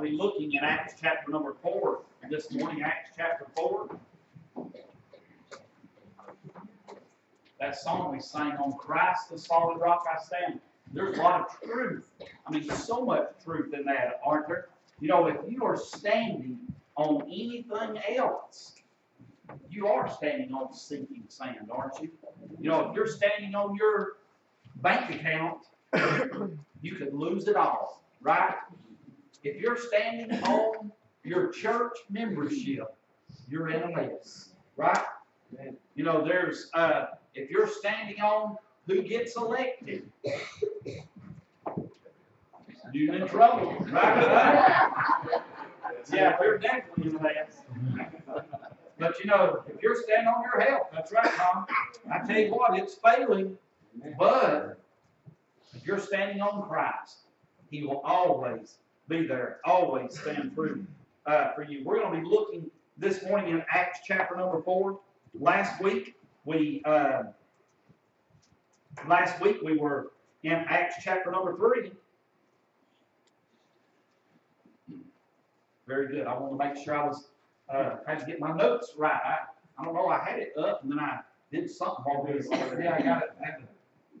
To be looking at Acts chapter number four this morning, Acts chapter four. That song we sang on Christ, the solid rock I stand. There's a lot of truth. I mean, so much truth in that, aren't there? You know, if you are standing on anything else, you are standing on sinking sand, aren't you? You know, if you're standing on your bank account, you could lose it all, right? If you're standing on your church membership, you're in a mess, right? You know, there's, uh, if you're standing on who gets elected, you're in trouble, right? yeah, you're definitely in a mess. But you know, if you're standing on your health, that's right, Tom. I tell you what, it's failing. But if you're standing on Christ, He will always be there, always stand true uh, for you. We're going to be looking this morning in Acts chapter number four. Last week we uh, last week we were in Acts chapter number three. Very good. I want to make sure I was uh, had to get my notes right. I, I don't know. I had it up and then I did something wrong with it. Yeah, I got it.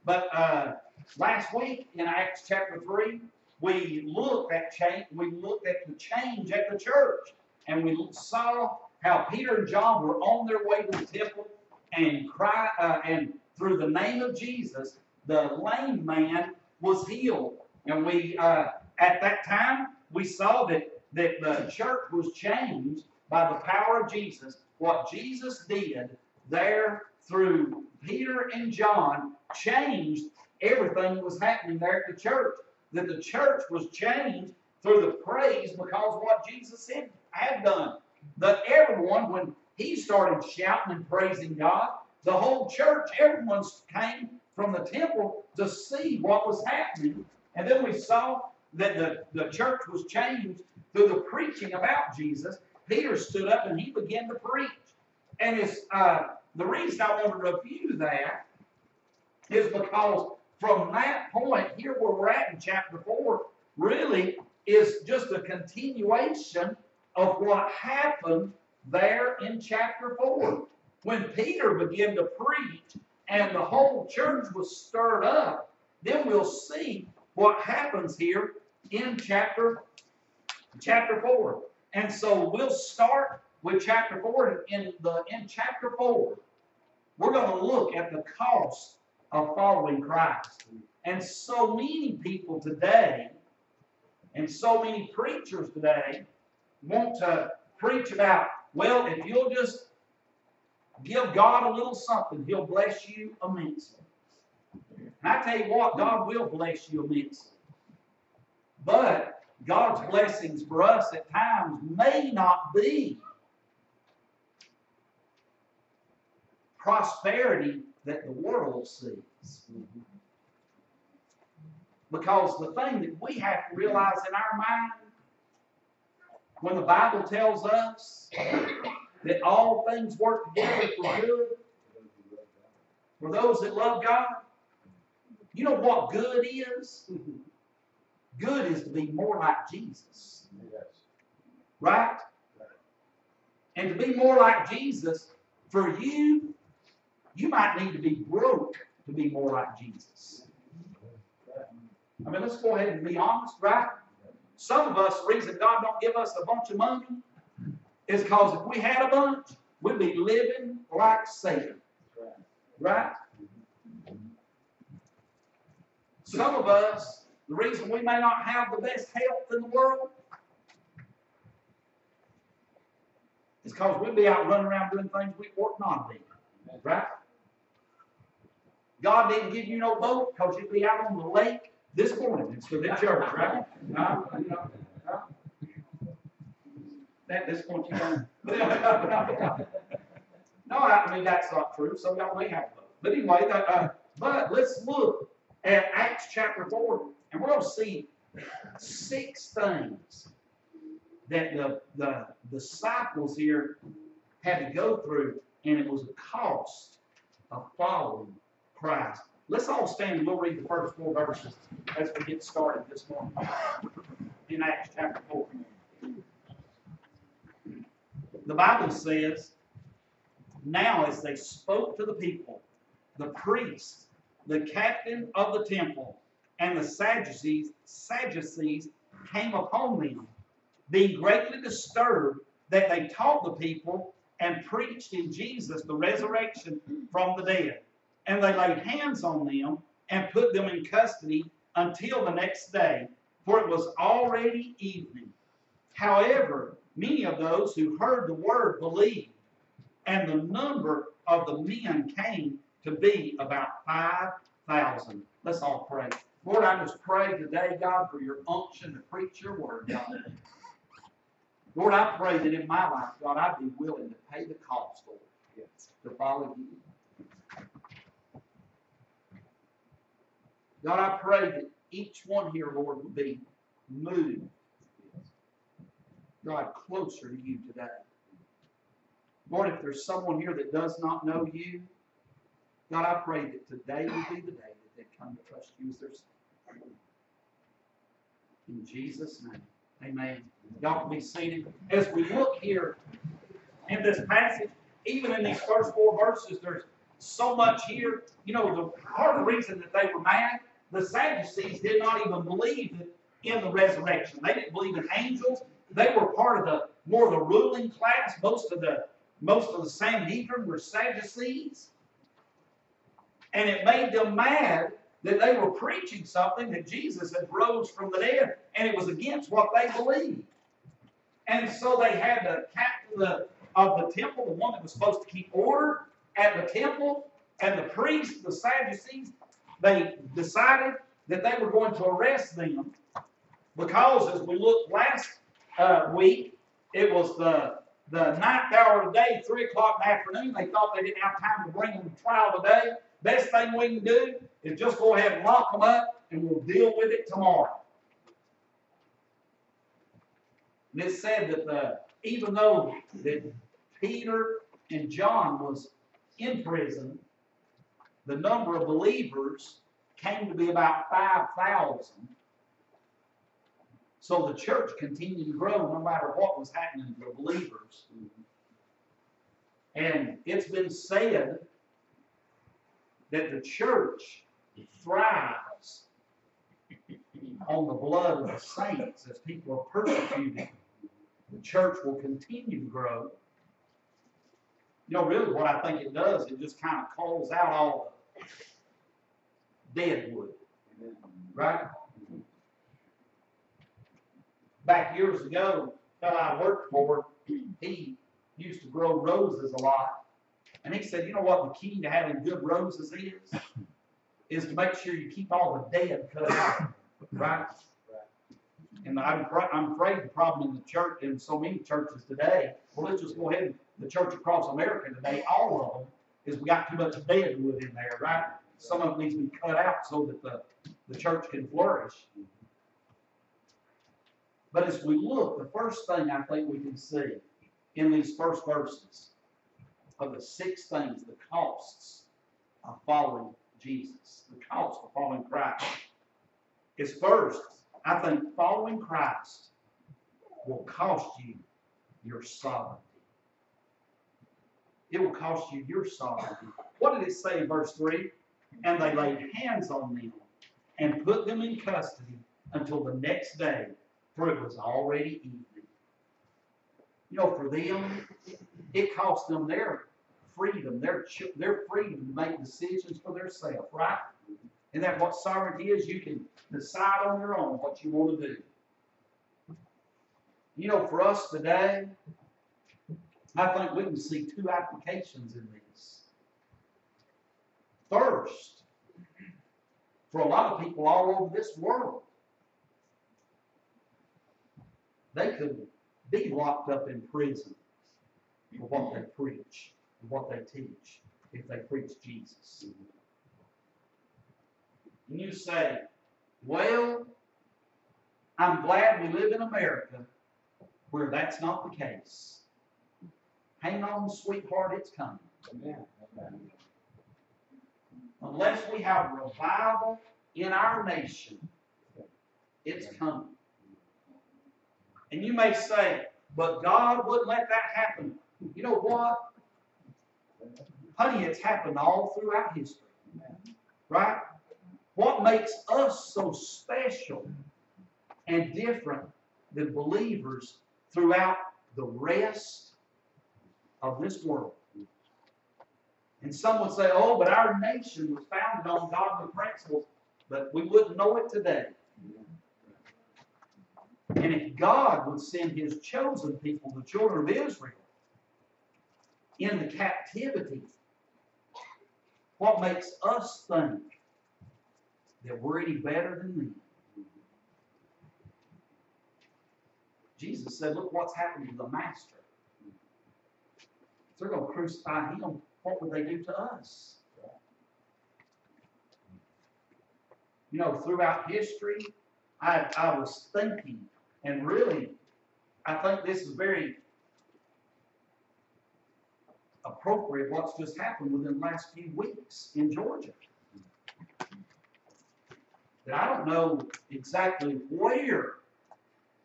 But uh, last week in Acts chapter three, we looked at change. We looked at the change at the church, and we saw how Peter and John were on their way to the temple and cry uh, and through the name of Jesus, the lame man was healed. And we uh, at that time we saw that that the church was changed by the power of Jesus. What Jesus did there through Peter and John changed everything that was happening there at the church. That the church was changed through the praise because what Jesus said had done. That everyone, when he started shouting and praising God, the whole church, everyone came from the temple to see what was happening. And then we saw that the, the church was changed through the preaching about Jesus. Peter stood up and he began to preach. And it's, uh, the reason I want to review that is because from that point, here where we're at in chapter 4, really is just a continuation of what happened there in chapter 4. When Peter began to preach and the whole church was stirred up, then we'll see what happens here in chapter, chapter 4. And so we'll start with chapter 4. In, the, in chapter 4, we're going to look at the cost of following Christ. And so many people today, and so many preachers today, want to preach about, well, if you'll just give God a little something, He'll bless you immensely. And I tell you what, God will bless you immensely. But God's blessings for us at times may not be prosperity that the world sees. Because the thing that we have to realize in our mind, when the Bible tells us that all things work together for good for those that love God, you know what good is? Good is to be more like Jesus. Right? And to be more like Jesus, for you, you might need to be broke to be more like Jesus. I mean, let's go ahead and be honest, right? Some of us, the reason God don't give us a bunch of money is because if we had a bunch, we'd be living like Satan. Right? Some of us, the reason we may not have the best health in the world is because we'd be out running around doing things we ought not be. Right? God didn't give you no boat because you'd be out on the lake this morning instead of church, right? You know, uh, That disappoints you? No, I, mean, that's not true, some y'all may have boat. But anyway, that, uh, but let's look at Acts chapter four, and we're gonna see six things that the, the disciples here had to go through, and it was a cost of following Christ. Let's all stand and we'll read the first four verses as we get started this morning in Acts chapter four. The Bible says, Now as they spoke to the people, the priests, the captain of the temple, and the Sadducees, Sadducees came upon them, being greatly disturbed that they taught the people and preached in Jesus the resurrection from the dead. And they laid hands on them and put them in custody until the next day, for it was already evening. However, many of those who heard the word believed, and the number of the men came to be about 5,000. Let's all pray. Lord, I just pray today, God, for your unction to preach your word, God. Lord, I pray that in my life, God, I'd be willing to pay the cost, Lord, to follow you. God, I pray that each one here, Lord, would be moved, God, closer to you today. Lord, if there's someone here that does not know you, God, I pray that today would be the day that they come to trust you as their Savior. In Jesus' name, amen. Y'all can be seated. As we look here in this passage, even in these first four verses, there's so much here. You know, the part of the reason that they were mad, the Sadducees did not even believe in the resurrection. They didn't believe in angels. They were part of the more of the ruling class. Most of the most of the Sanhedrin were Sadducees. And it made them mad that they were preaching something that Jesus had rose from the dead, and it was against what they believed. And so they had the captain of the, of the temple, the one that was supposed to keep order at the temple, and the priests, the Sadducees, they decided that they were going to arrest them because, as we looked last uh, week, it was the the ninth hour of the day, three o'clock in the afternoon. They thought they didn't have time to bring them to trial today. Best thing we can do is just go ahead and lock them up, and we'll deal with it tomorrow. And it said that the, even though that Peter and John was in prison, the number of believers came to be about 5,000. So the church continued to grow no matter what was happening to the believers. And it's been said that the church thrives on the blood of the saints as people are persecuted. The church will continue to grow. You know, really what I think it does, it just kind of calls out all the dead wood. Right? Back years ago, fellow I worked for, he used to grow roses a lot. And he said, you know what the key to having good roses is? Is to make sure you keep all the dead cut out, right? And I'm, I'm afraid the problem in the church, in so many churches today, well, let's just go ahead, the church across America today, all of them, is we got too much dead wood in there, right? Some of it needs to be cut out so that the, the church can flourish. But as we look, the first thing I think we can see in these first verses of the six things, the costs of following Jesus, the cost of following Christ, is first, I think following Christ will cost you your sovereignty. It will cost you your sovereignty. What did it say in verse 3? And they laid hands on them and put them in custody until the next day, for it was already evening. You know, for them, it cost them their freedom, their, their freedom to make decisions for themselves, right? And that what sovereignty is, you can decide on your own what you want to do. You know, for us today, I think we can see two applications in this. First, for a lot of people all over this world. They could be locked up in prison for what they preach, and what they teach, if they preach Jesus. And you say, well, I'm glad we live in America where that's not the case. Hang on, sweetheart, it's coming. Unless we have revival in our nation, it's coming. And you may say, but God wouldn't let that happen. You know what? Honey, it's happened all throughout history. Right? What makes us so special and different than believers throughout the rest of this world? And some would say, oh, but our nation was founded on godly principles, but we wouldn't know it today. And if God would send his chosen people, the children of Israel, into captivity, what makes us think that we're any better than them? Jesus said, look what's happened to the master. If they're going to crucify him, what would they do to us? You know, throughout history, I, I was thinking, and really, I think this is very appropriate what's just happened within the last few weeks in Georgia. I don't know exactly where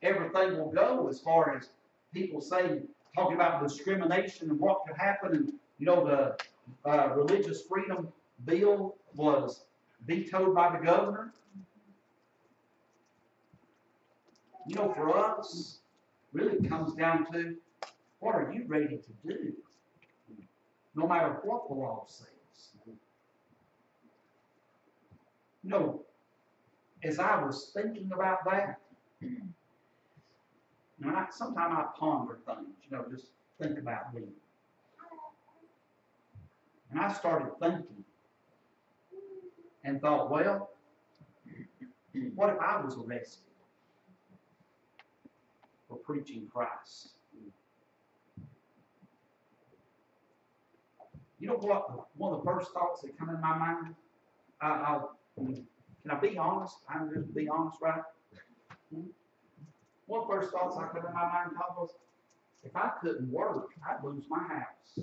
everything will go as far as people saying, talking about discrimination and what could happen. And, you know, the uh, religious freedom bill was vetoed by the governor. You know, for us, really comes down to what are you ready to do? No matter what the law says. You know, as I was thinking about that, and I, sometimes I ponder things, you know, just think about me. And I started thinking and thought, well, what if I was arrested for preaching Christ? You know what? One of the first thoughts that come in my mind. I, I, can I be honest? I'm just be honest, right? One of the first thoughts I come in my mind was, if I couldn't work, I'd lose my house.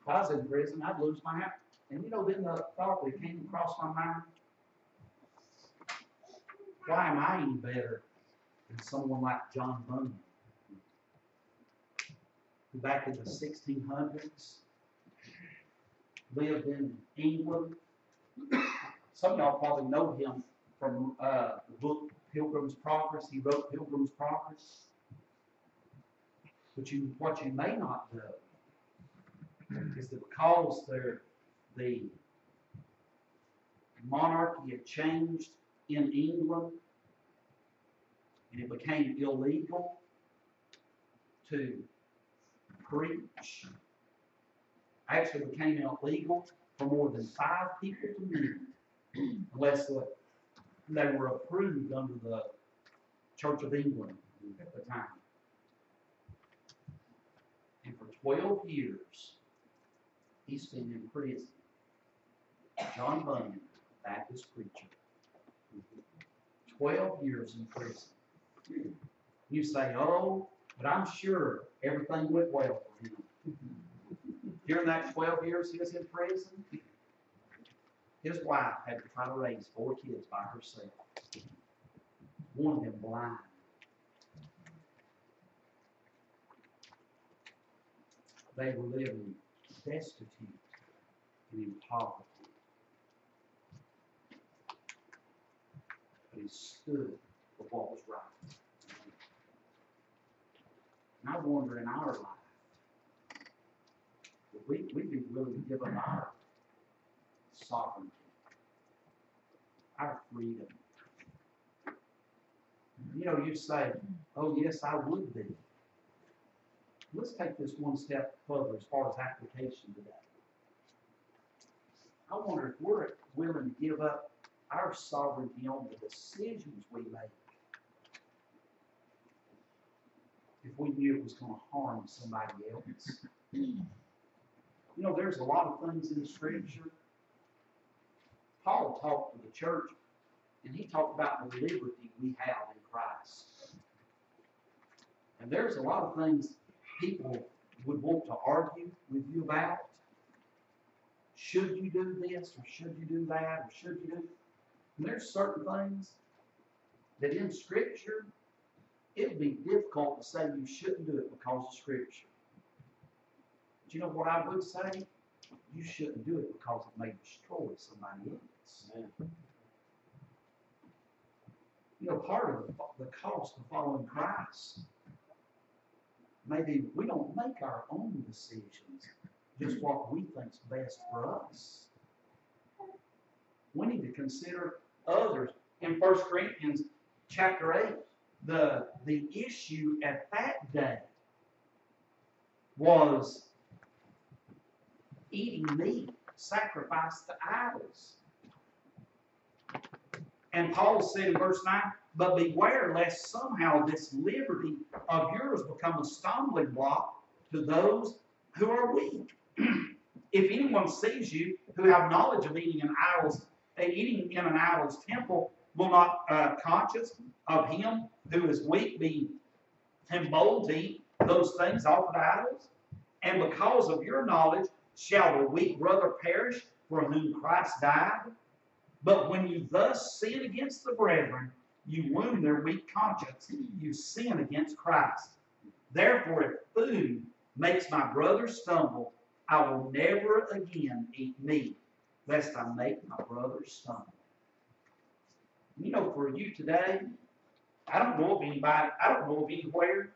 If I was in prison, I'd lose my house. And you know, then the thought that came across my mind, why am I any better than someone like John Bunyan? Back in the sixteen hundreds lived in England. Some of y'all probably know him from uh, the book Pilgrim's Progress. He wrote Pilgrim's Progress. But you, what you may not know is that because there, the monarchy had changed in England and it became illegal to preach, actually became illegal for more than five people to meet unless the, they were approved under the Church of England at the time. And for 12 years, he's been in prison. John Bunyan, Baptist preacher. 12 years in prison. You say, oh, but I'm sure everything went well for him. During that 12 years he was in prison, his wife had to try to raise four kids by herself. One of them blind. They were living destitute and in poverty. But he stood for what was right. And I wonder in our life, would we, we'd be willing to give up our sovereignty, our freedom. You know, you say, oh, yes, I would be. let's take this one step further as far as application today. I wonder if we're willing to give up our sovereignty on the decisions we make if we knew it was going to harm somebody else. You know, there's a lot of things in the scripture. Paul talked to the church, and he talked about the liberty we have in Christ. And there's a lot of things people would want to argue with you about. Should you do this, or should you do that, or should you do? And there's certain things that in Scripture, it'd be difficult to say you shouldn't do it because of Scripture. But you know what I would say? You shouldn't do it because it may destroy somebody else. You know, part of the, the cost of following Christ, maybe we don't make our own decisions, just what we think's best for us. We need to consider others. In 1 Corinthians chapter 8, the, the issue at that day was eating meat sacrificed to idols. And Paul said in verse 9, But beware lest somehow this liberty of yours become a stumbling block to those who are weak. if anyone sees you who have knowledge of eating in idols, uh, eating in an idol's temple, will not uh, conscious of him who is weak be emboldened to eat those things offered idols? And because of your knowledge, shall the weak brother perish for whom Christ died? But when you thus sin against the brethren, you wound their weak conscience. You sin against Christ. Therefore, if food makes my brother stumble, I will never again eat meat, lest I make my brother stumble. You know, for you today, I don't know of anybody, I don't know of anywhere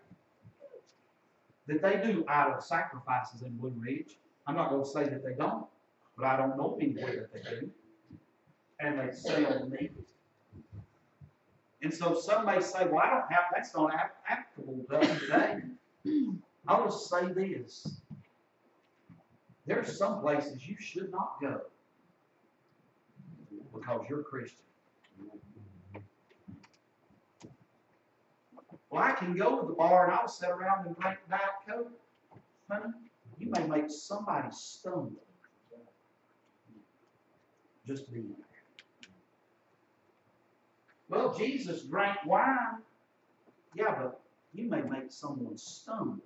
that they do idol sacrifices in Blue Ridge. I'm not going to say that they don't, but I don't know of anywhere that they do. And they sell meat. And so some may say, well, I don't have, that's not applicable to us today. I'll say this. There are some places you should not go because you're Christian. Well, I can go to the bar and I'll sit around and drink Diet Coke. Honey, you may make somebody stumble just being there. Well, Jesus drank wine. Yeah, but you may make someone stumble.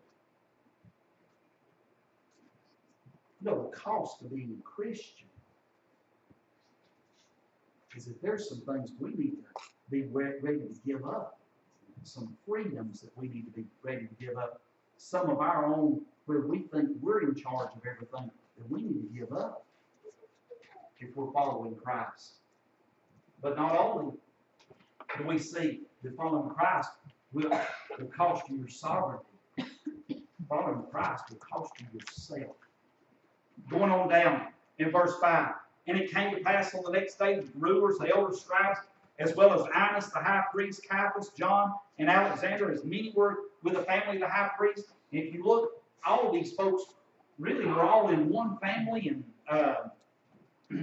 You know, the cost of being a Christian is that there's some things we need to be ready to give up some freedoms that we need to be ready to give up. Some of our own, where we think we're in charge of everything, that we need to give up if we're following Christ. But not only do we see that following Christ will, will cost you your sovereignty, following Christ will cost you yourself. Going on down in verse 5. And it came to pass on the next day that the rulers, the elders, scribes, as well as Annas the high priest, Caiaphas, John, and Alexander, as many were with the family of the high priest. And if you look, all these folks really were all in one family. And uh,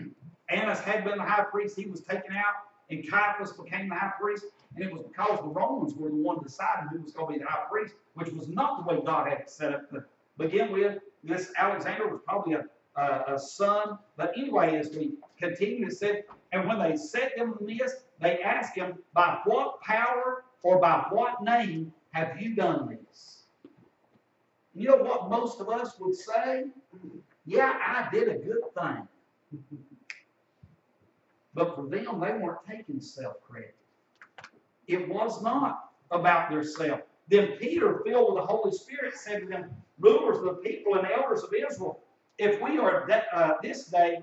Annas had been the high priest, he was taken out, and Caiaphas became the high priest. And it was because the Romans were the one deciding who was going to be the high priest, which was not the way God had set up to begin with. This Alexander was probably a, a, a son. But anyway, as we continue to say, and when they set them in they asked him, By what power or by what name have you done this? You know what most of us would say? Yeah, I did a good thing. but for them, they weren't taking self credit. It was not about their self. Then Peter, filled with the Holy Spirit, said to them, Rulers of the people and elders of Israel, if we are uh, this day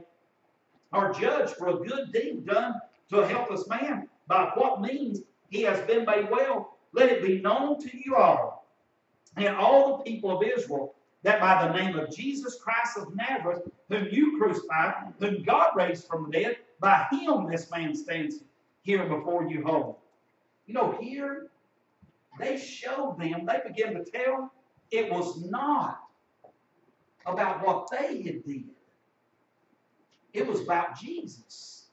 are judged for a good deed done to a helpless man, by what means he has been made well, let it be known to you all and all the people of Israel that by the name of Jesus Christ of Nazareth, whom you crucified, whom God raised from the dead, by him this man stands here before you whole. You know, here they showed them, they began to tell it was not about what they had did. It was about Jesus.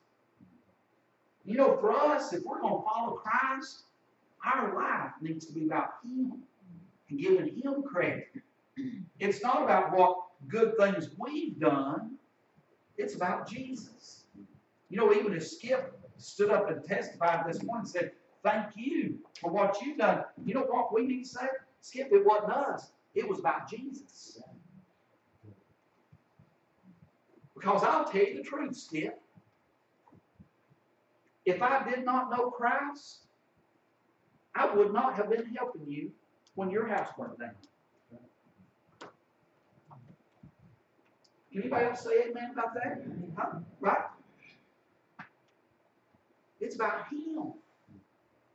You know, for us, if we're going to follow Christ, our life needs to be about Him and giving Him credit. It's not about what good things we've done, it's about Jesus. You know, even if Skip stood up and testified this morning and said, Thank you for what you've done. You know what we need to say? Skip, it wasn't us, it was about Jesus. Because I'll tell you the truth, Skip. If I did not know Christ, I would not have been helping you when your house burned down. Anybody else say amen about that? Huh? Right? It's about Him.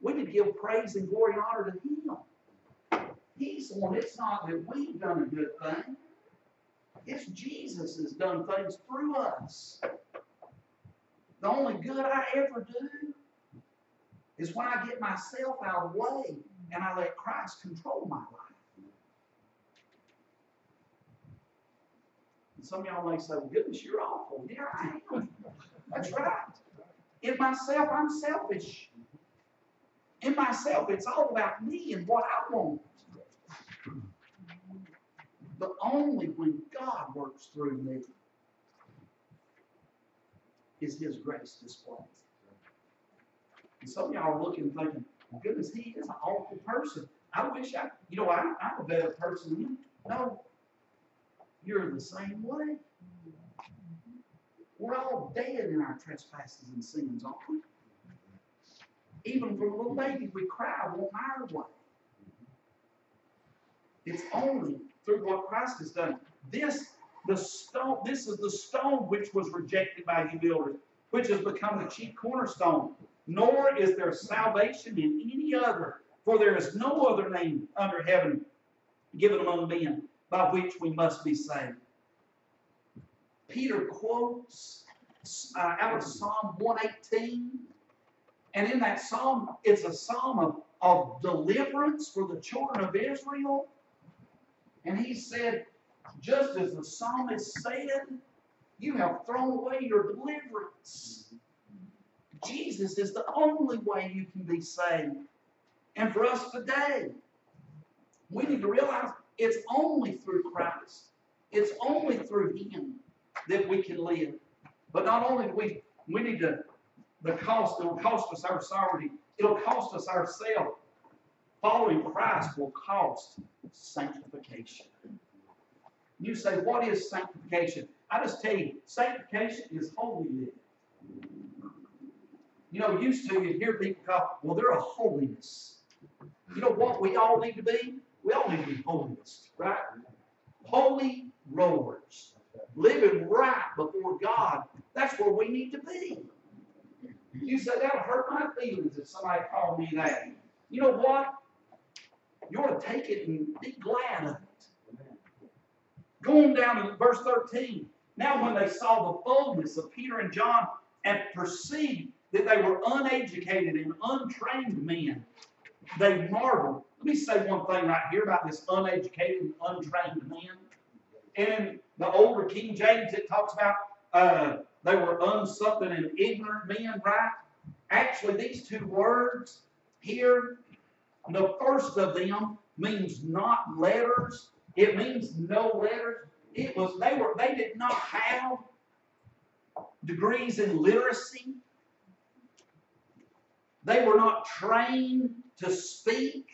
We need to give praise and glory and honor to Him. He's the one. It's not that we've done a good thing. It's Jesus has done things through us. The only good I ever do is when I get myself out of the way and I let Christ control my life. And some of y'all may say, well, goodness, you're awful. Yeah, I am. That's right. In myself, I'm selfish. In myself, it's all about me and what I want. But only when God works through me is His grace displayed. And some of y'all are looking thinking, well, goodness, he is an awful person. I wish I, you know, I, I'm a better person than him. No, you're the same way. We're all dead in our trespasses and sins, aren't we? Even for little baby, we cry, want our way. It's only through what Christ has done. This, the stone, this is the stone which was rejected by you builders, which has become the chief cornerstone. Nor is there salvation in any other, for there is no other name under heaven given among men by which we must be saved. Peter quotes uh, out of Psalm 118. And in that psalm, it's a psalm of, of deliverance for the children of Israel. And he said, just as the psalmist said, you have thrown away your deliverance. Jesus is the only way you can be saved. And for us today, we need to realize it's only through Christ. It's only through Him that we can live. But not only do we, we need to, the cost, it'll cost us our sovereignty, it'll cost us ourselves. Following Christ will cost sanctification. You say, what is sanctification? I just tell you, sanctification is holy living. You know, used to, you'd hear people call, well, they're a holiness. You know what we all need to be? We all need to be holiness, right? Holy rollers. Living right before God. That's where we need to be. You say, that'll hurt my feelings if somebody called me that. You know what? You ought to take it and be glad of it. Going down to verse 13. Now, when they saw the boldness of Peter and John and perceived that they were uneducated and untrained men, they marveled. Let me say one thing right here about this uneducated and untrained men. In the older King James, it talks about uh, they were unsomething and ignorant men, right? Actually, these two words here, the first of them means not letters. It means no letters. It was they were they did not have degrees in literacy. They were not trained to speak.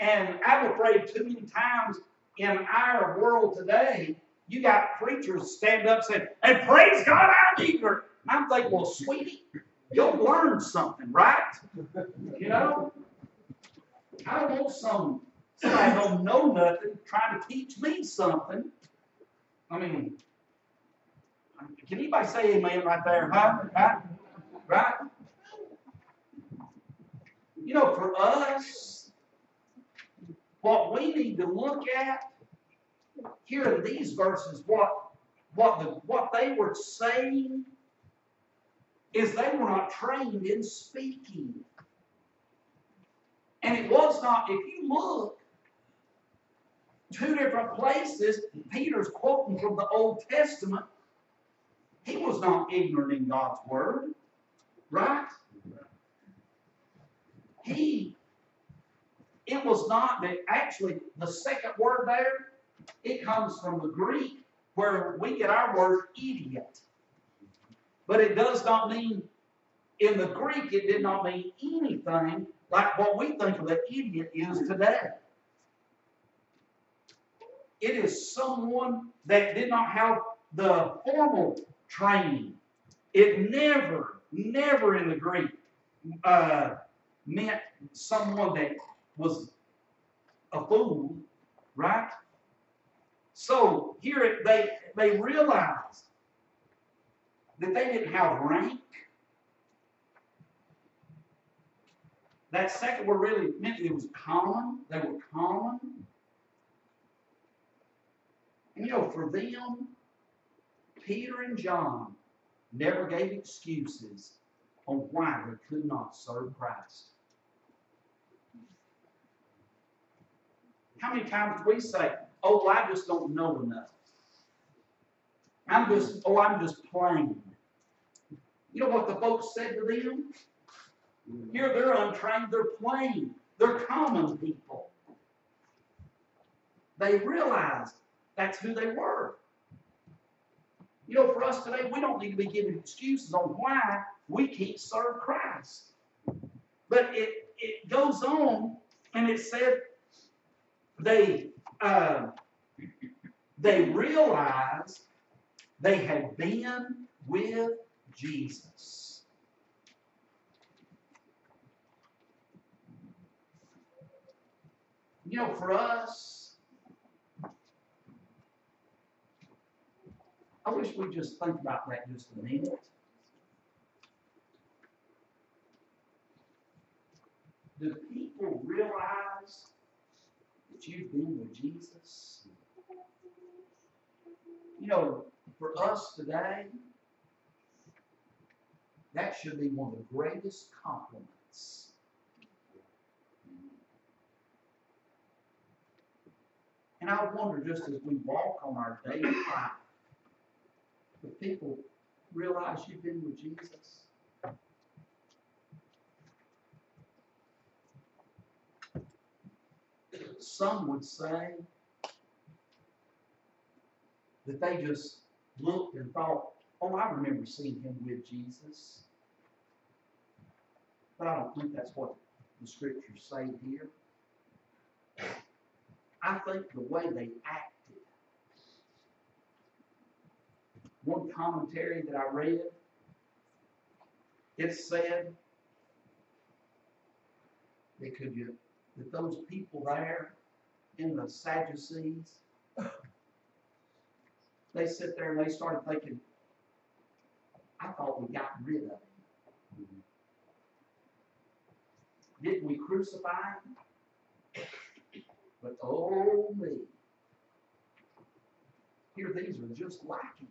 And I'm afraid too many times in our world today, you got preachers stand up saying, and praise God, I'm ignorant. I'm thinking, well, sweetie, you'll learn something, right? You know? I don't want some somebody don't know nothing trying to teach me something. I mean, can anybody say amen right there? Huh? Right? Right? You know, for us, what we need to look at here in these verses, what what the what they were saying is they were not trained in speaking. And it was not, if you look two different places, Peter's quoting from the Old Testament. He was not ignorant in God's word, right? He, it was not that actually the second word there, it comes from the Greek where we get our word idiot. But it does not mean, in the Greek, it did not mean anything like what we think of an idiot is today. It is someone that did not have the formal training. It never, never in the Greek uh, meant someone that was a fool, right? So here they they realized that they didn't have rank. That second word really meant it was common. They were common. And you know, for them, Peter and John never gave excuses on why they could not serve Christ. How many times do we say, oh, I just don't know enough? I'm just, oh, I'm just plain. You know what the folks said to them? Here they're untrained, they're plain, they're common people. They realized that's who they were. You know, for us today, we don't need to be giving excuses on why we can't serve Christ. But it, it goes on and it said they uh, they realized they had been with Jesus. You know, for us, I wish we just think about that just a minute. Do people realize that you've been with Jesus? You know, for us today, that should be one of the greatest compliments. And I wonder, just as we walk on our daily life, do people realize you've been with Jesus? Some would say that they just looked and thought, oh, I remember seeing him with Jesus. But I don't think that's what the scriptures say here. I think the way they acted. One commentary that I read, it said that could you that those people there in the Sadducees, they sit there and they started thinking, I thought we got rid of him. Didn't we crucify him? But oh me. Here these are just like him.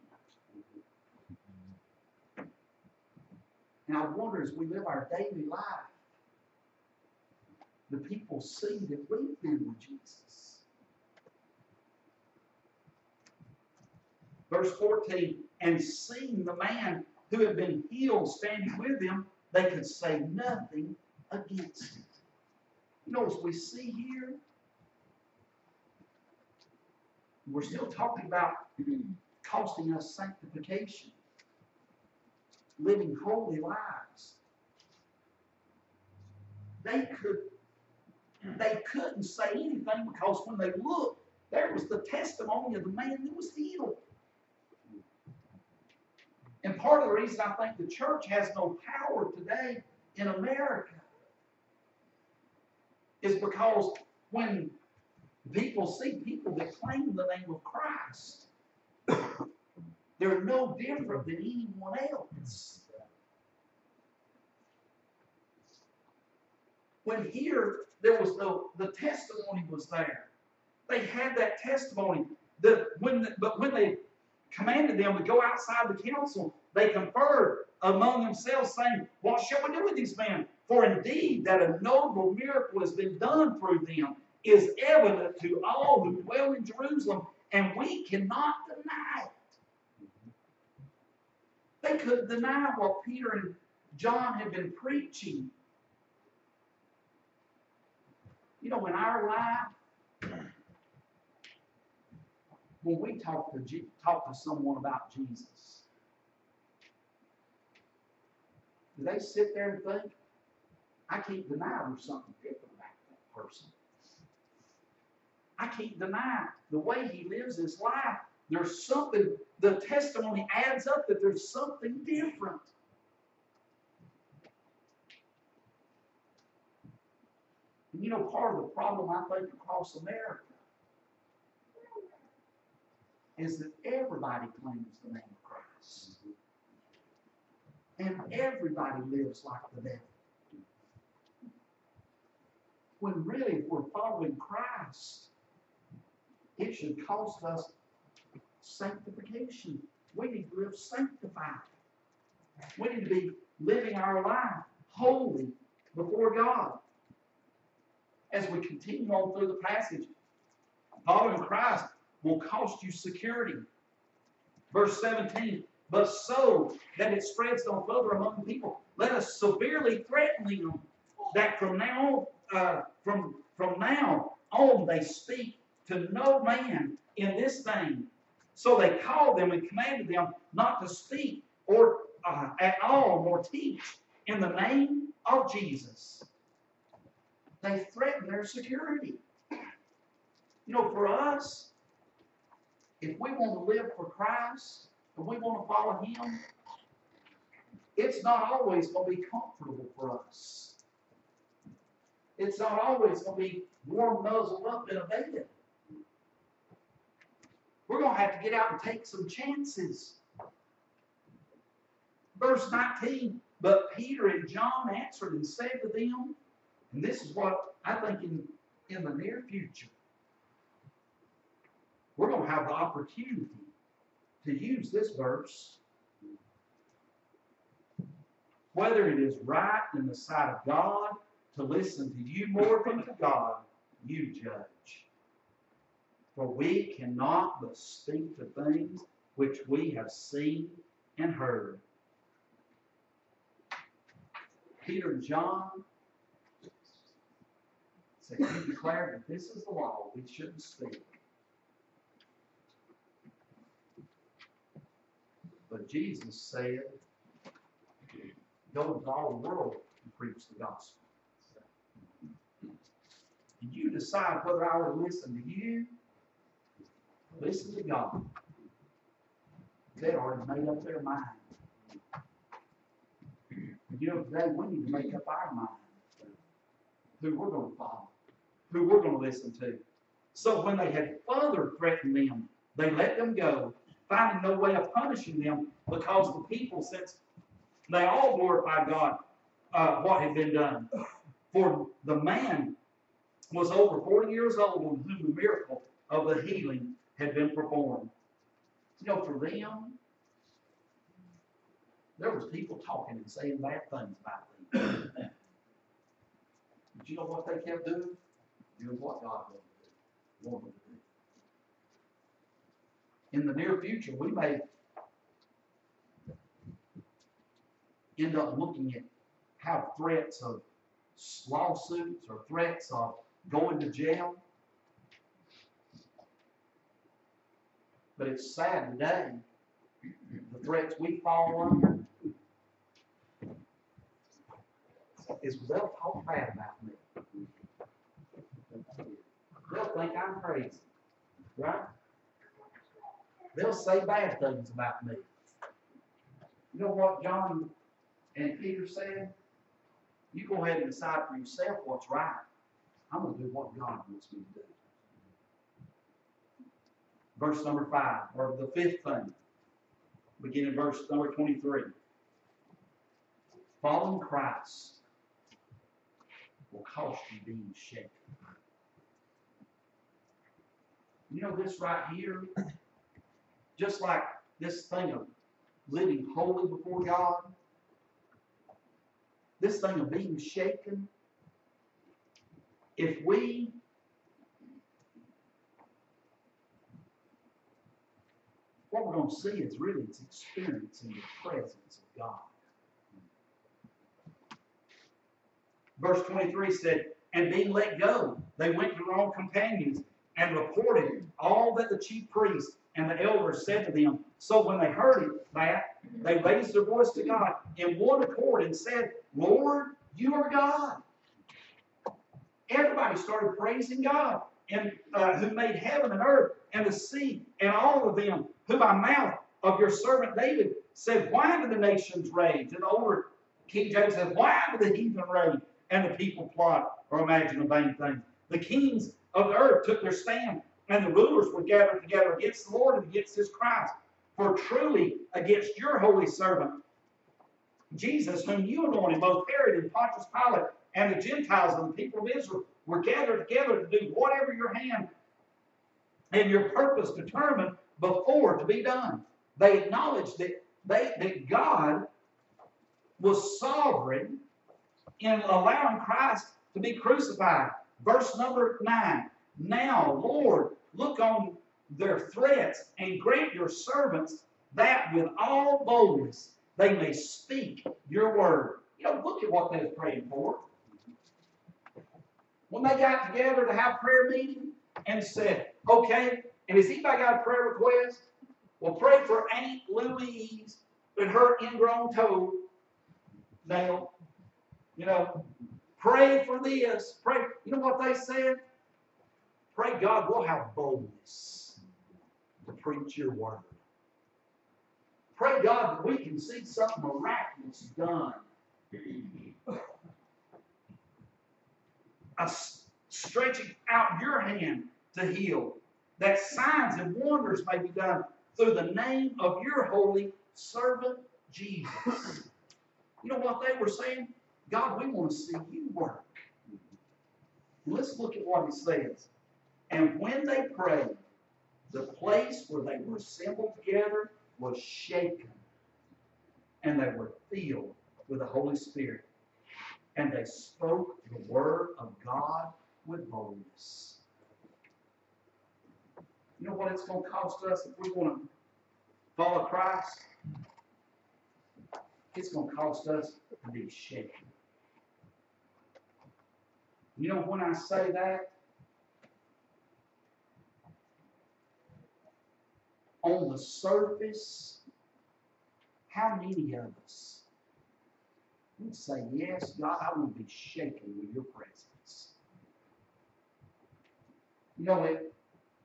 And I wonder as we live our daily life, the people see that we've been with Jesus. Verse 14, and seeing the man who had been healed standing with him, they could say nothing against it. You know, as we see here, we're still talking about costing us sanctification, living holy lives. They could they couldn't say anything because when they looked, there was the testimony of the man that was healed. And part of the reason I think the church has no power today in America is because when people see people that claim the name of Christ, they're no different than anyone else. When here there was no the testimony was there. They had that testimony. The, when the, but when they commanded them to go outside the council, they conferred among themselves, saying, What shall we do with these men? For indeed that a notable miracle has been done through them. is evident to all who dwell in Jerusalem, and we cannot deny it. They couldn't deny what Peter and John had been preaching. You know, in our life, when we talk to talk to someone about Jesus, do they sit there and think, I can't deny there's something different about that person. I can't deny the way he lives his life. There's something, the testimony adds up that there's something different. And you know, part of the problem I think across America is that everybody claims the name of Christ. And everybody lives like the devil. When really, if we're following Christ, it should cost us sanctification. We need to live sanctified. We need to be living our life holy before God. As we continue on through the passage, following Christ will cost you security. Verse 17, but so that it spreads no further among the people, let us severely threaten them that from now uh, from from now on they speak to no man in this thing. So they called them and commanded them not to speak or uh, at all nor teach in the name of Jesus. They threaten their security. You know, for us, if we want to live for Christ, and we want to follow Him, it's not always going to be comfortable for us. It's not always going to be warm nuzzled up in a bed. We're going to have to get out and take some chances. Verse 19, but Peter and John answered and said to them, and this is what I think in, in the near future, we're going to have the opportunity to use this verse, whether it is right in the sight of God to listen to you more than to God, you judge. For we cannot but speak to things which we have seen and heard. Peter and John said, He declared that this is the law, we shouldn't speak. But Jesus said, Go into all the world and preach the gospel. And you decide whether I will listen to you, listen to God. They already made up their mind. You know, today we need to make up our mind who we're going to follow, who we're going to listen to. So when they had further threatened them, they let them go, finding no way of punishing them because the people, since they all glorified God, uh, what had been done. For the man was over 40 years old on whom the miracle of the healing had been performed. You know, for them, there was people talking and saying bad things about them. but you know what they kept doing? Doing what God wanted to do. Wanted to do. In the near future, we may end up looking at how threats of lawsuits or threats of going to jail. But it's sad today, the threats we fall under is they'll talk bad about me. They'll think I'm crazy, right? They'll say bad things about me. You know what John and Peter said? You go ahead and decide for yourself what's right. I'm going to do what God wants me to do. Verse number five, or the fifth thing, beginning verse number 23. Following Christ will cost you being shaken. You know this right here, just like this thing of living holy before God, this thing of being shaken, if we what we're going to see is really it's experiencing the presence of God. Verse 23 said, And being let go, they went to their own companions and reported all that the chief priests and the elders said to them. So when they heard it, that, they raised their voice to God in one accord and said, Lord, you are God. Everybody started praising God, and uh, who made heaven and earth and the sea and all of them, who by mouth of your servant David said, Why do the nations rage? And the older King James said, Why do the heathen rage? And the people plot or imagine a vain thing. The kings of the earth took their stand, and the rulers were gathered together against the Lord and against his Christ. For truly against your holy servant, Jesus, whom you anointed, both Herod and Pontius Pilate, and the Gentiles and the people of Israel were gathered together to do whatever your hand and your purpose determined before to be done. They acknowledged that, they, that God was sovereign in allowing Christ to be crucified. Verse number 9. Now, Lord, look on their threats and grant your servants that with all boldness they may speak your word. You know, look at what they was praying for. When they got together to have prayer meeting and said, okay, and has anybody got a prayer request? Well, pray for Aunt Louise and her ingrown toe nail. You know, pray for this. Pray. You know what they said? Pray God we'll have boldness to preach your word. Pray God that we can see something miraculous done. Stretching out your hand to heal, that signs and wonders may be done through the name of your holy servant Jesus. You know what they were saying? God, we want to see you work. And let's look at what he says. And when they prayed, the place where they were assembled together was shaken, and they were filled with the Holy Spirit. And they spoke the word of God with boldness. You know what it's going to cost us if we want to follow Christ? It's going to cost us to be shaken. You know when I say that, on the surface, how many of us would say, Yes, God, I to be shaken with your presence? You know, it,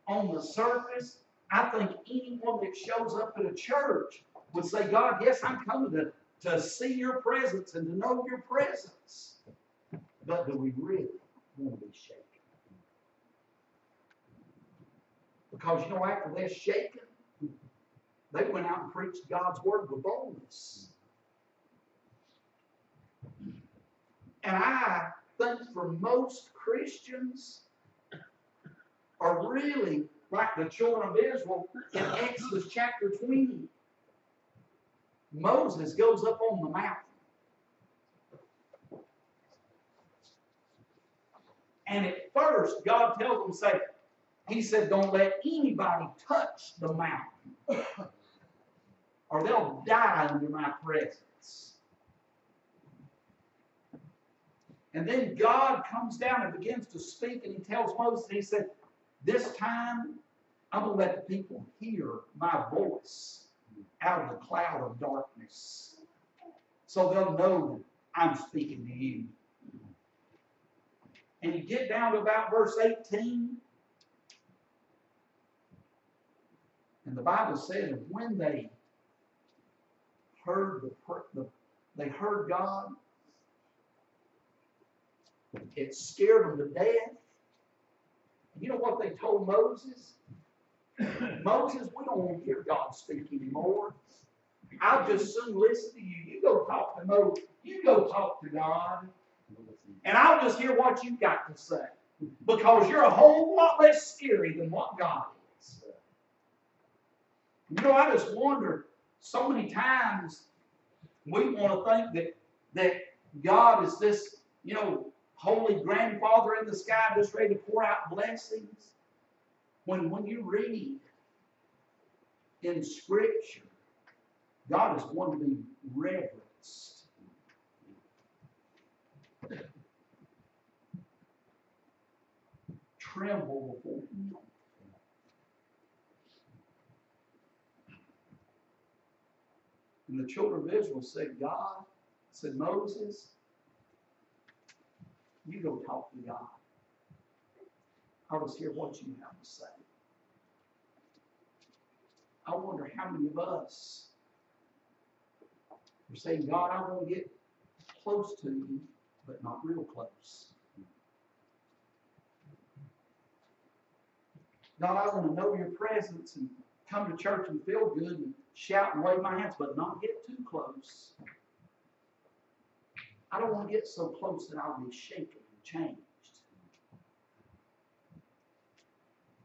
on the surface, I think anyone that shows up at a church would say, God, yes, I'm coming to, to see your presence and to know your presence. But do we really want to be shaken? Because, you know, after they're shaken, they went out and preached God's word with boldness. And I think for most Christians are really like the children of Israel in Exodus chapter 20. Moses goes up on the mountain. And at first, God tells him, say, He said, don't let anybody touch the mountain or they'll die under my presence. And then God comes down and begins to speak, and he tells Moses, he said, This time I'm going to let the people hear my voice out of the cloud of darkness. So they'll know I'm speaking to you. And you get down to about verse 18. And the Bible said, when they heard the, the they heard God. It scared them to death. You know what they told Moses? Moses, we don't want to hear God speak anymore. I'll just soon listen to you. You go talk to Moses. You go talk to God. And I'll just hear what you've got to say. Because you're a whole lot less scary than what God is. You know, I just wonder so many times we want to think that that God is this, you know, holy grandfather in the sky just ready to pour out blessings. When when you read in Scripture, God is one to be reverenced. Tremble before Him. And the children of Israel said, God, said Moses, you go talk to God. I was hear what you have to say. I wonder how many of us are saying, God, I want to get close to you, but not real close. God, I want to know your presence and come to church and feel good and shout and wave my hands, but not get too close. I don't want to get so close that I'll be shaken and changed.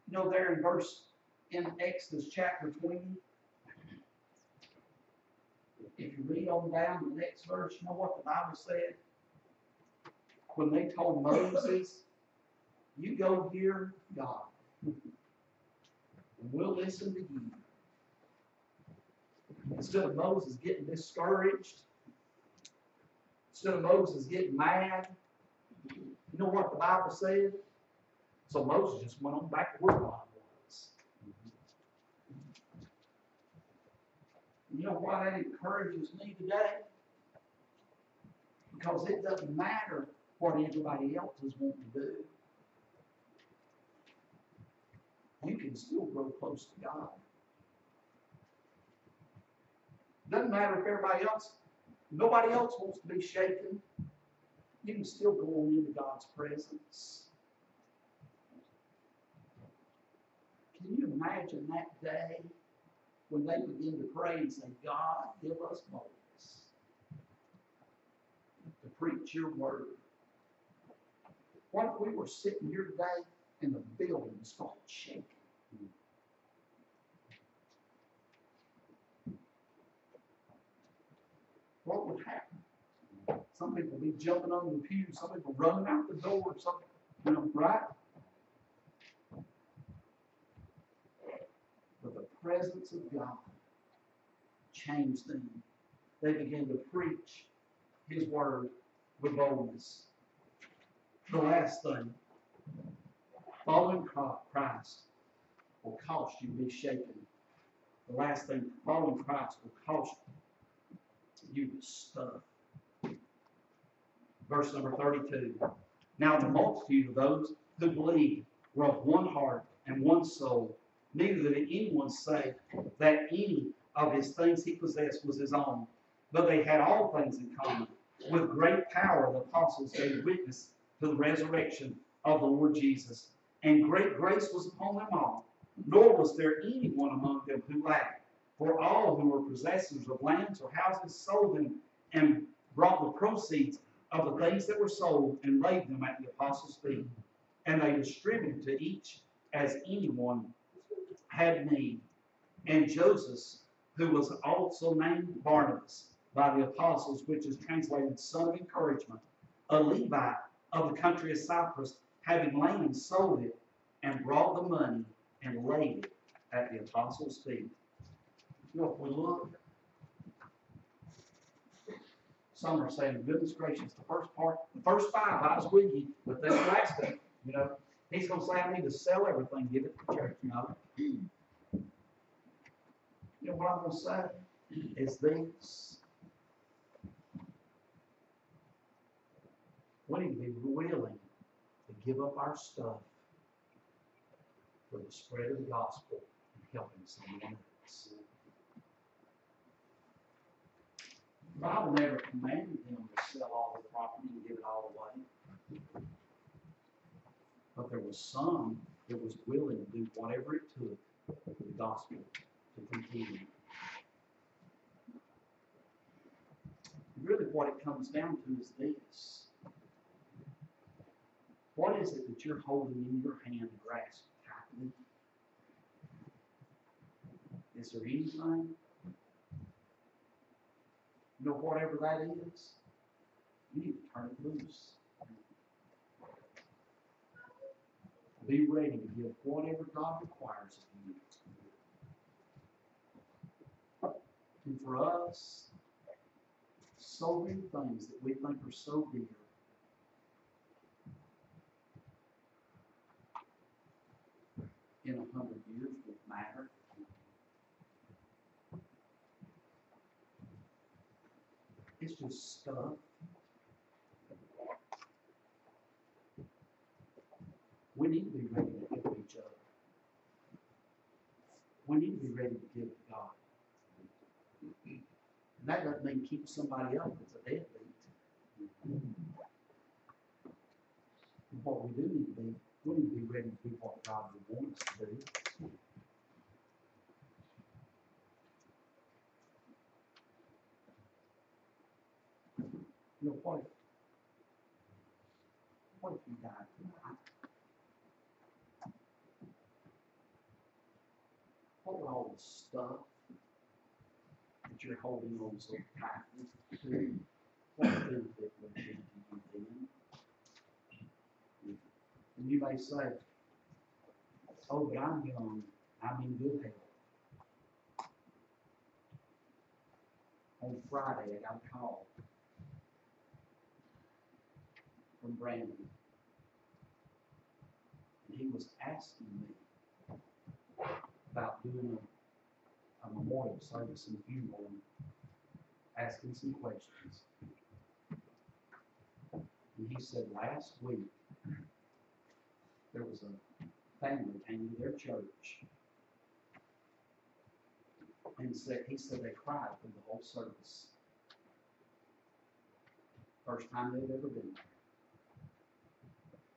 You know, there in verse in Exodus chapter 20, if you read on down the next verse, you know what the Bible said? When they told Moses, You go hear God, and we'll listen to you. Instead of Moses getting discouraged, instead of Moses getting mad, you know what the Bible said? So Moses just went on back to where God was. You know why that encourages me today? Because it doesn't matter what everybody else is wanting to do. You can still grow close to God. Doesn't matter if everybody else, nobody else wants to be shaken. You can still go on into God's presence. Can you imagine that day when they begin to pray and say, God, give us boldness to preach your word? What if we were sitting here today and the building started shaking? What would happen? Some people would be jumping on the pew, some people running out the door, some, you know, right? But the presence of God changed them. They began to preach His word with boldness. The last thing, following Christ will cost you to be shaken. The last thing, following Christ will cost you stuff. Verse number 32. Now the multitude of those who believed were of one heart and one soul. Neither did anyone say that any of his things he possessed was his own, but they had all things in common. With great power, the apostles gave witness to the resurrection of the Lord Jesus, and great grace was upon them all. Nor was there anyone among them who lacked. For all who were possessors of lands or houses sold them and brought the proceeds of the things that were sold and laid them at the apostles' feet. And they distributed to each as anyone had need. And Joseph, who was also named Barnabas by the apostles, which is translated son of encouragement, a Levite of the country of Cyprus, having land, sold it and brought the money and laid it at the apostles' feet. Know, if we look, some are saying, goodness gracious, the first part, the first five, I was with you, but this last one, you know, he's gonna say, I need to sell everything, give it to the church, you know? You know what I'm gonna say is this. We need to be willing to give up our stuff for the spread of the gospel and helping someone else. The Bible never commanded them to sell all the property and give it all away. But there was some that was willing to do whatever it took for the gospel to continue. Really, what it comes down to is this. What is it that you're holding in your hand and grasp tightly? Is there anything? You know, whatever that is, you need to turn it loose. Be ready to give whatever God requires of you. And for us, so many things that we think are so dear. In a hundred years won't matter. It's just stuff. We need to be ready to give each other. We need to be ready to give to God. And that doesn't mean keep somebody else that's a deadbeat. What we do need to be, we need to be ready to do what God would want us to do. You died tonight? What would all the stuff that you're holding on so tightly to, what benefit would it be to you then? And you may say, oh, but I'm young, I'm in good health. On Friday, I got a call from Brandon. And he was asking me about doing a, a memorial service and funeral and asking some questions. And he said last week, there was a family came to their church and said, he said they cried through the whole service. First time they'd ever been there.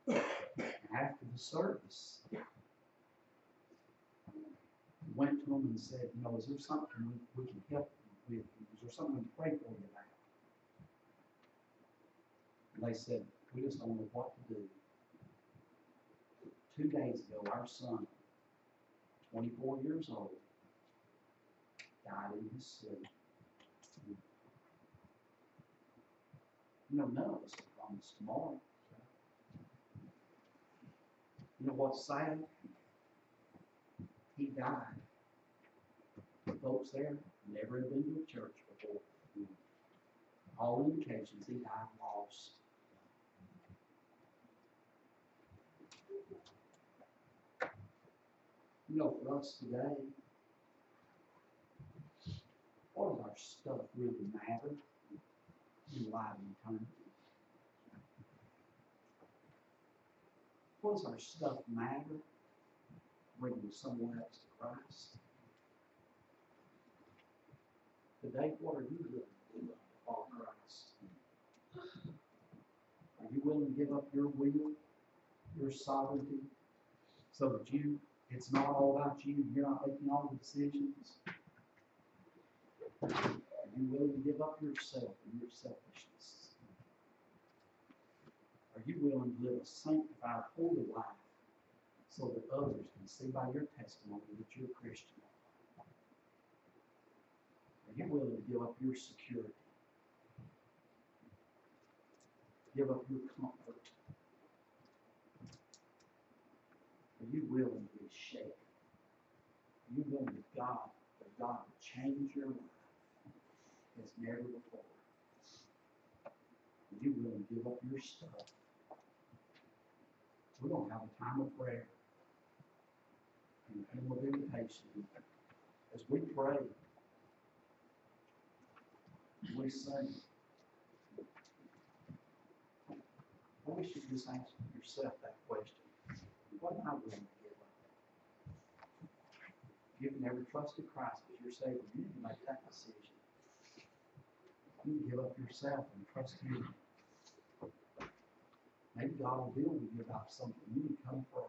After the service, went to them and said, you know, is there something we, we can help with? Is there something we can pray for you about? And they said, we just don't know what to do. Two days ago, our son, twenty-four years old, died in his sleep. You know, none of us are promised tomorrow. You know what's sad? He died. The folks there never had been to a church before. All indications he died lost. You know, for us today, what does our stuff really matter in light of eternity? What does our stuff matter bringing someone else to Christ? Today, what are you willing to do to follow Christ? Are you willing to give up your will, your sovereignty, so that you, it's not all about you, you're not making all the decisions? Are you willing to give up yourself and your selfishness? Are you willing to live a sanctified, holy life so that others can see by your testimony that you're a Christian? Are you willing to give up your security? Give up your comfort? Are you willing to be shaken? Are you willing to God, for God to change your life as never before? Are you willing to give up your stuff? Going to have a time of prayer and a hymn of invitation. As we pray, we sing. I wish you just ask yourself that question. What am I willing to give up? If you've never trusted Christ as your Savior, you need to make that decision. You need to give up yourself and trust Him. Maybe God will deal with you about something. You need to come pray.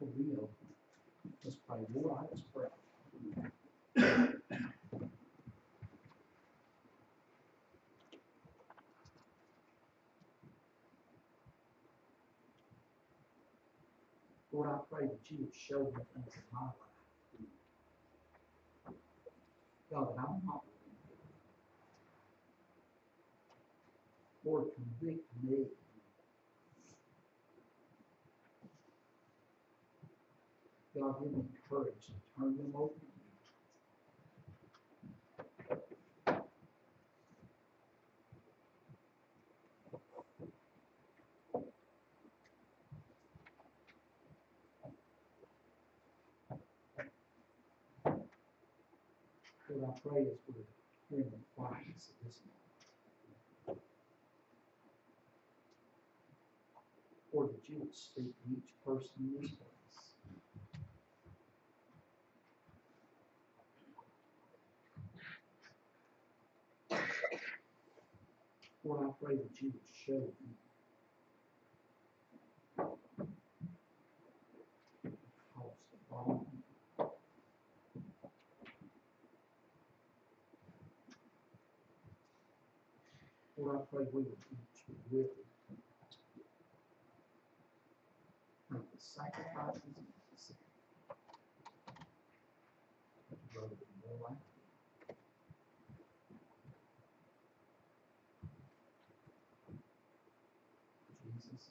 Will be open. Let's pray. Lord, I just pray. Lord, I pray that you would show me things in my life. God, I'm not. Lord, convict me. God give me courage to turn them over What I pray is we're hearing the quietness of this moment. Or that you would speak to each person in this place. Lord, I pray that you would show me. Lord, I pray we would be to make the sacrifices necessary to grow to be more like you. Jesus.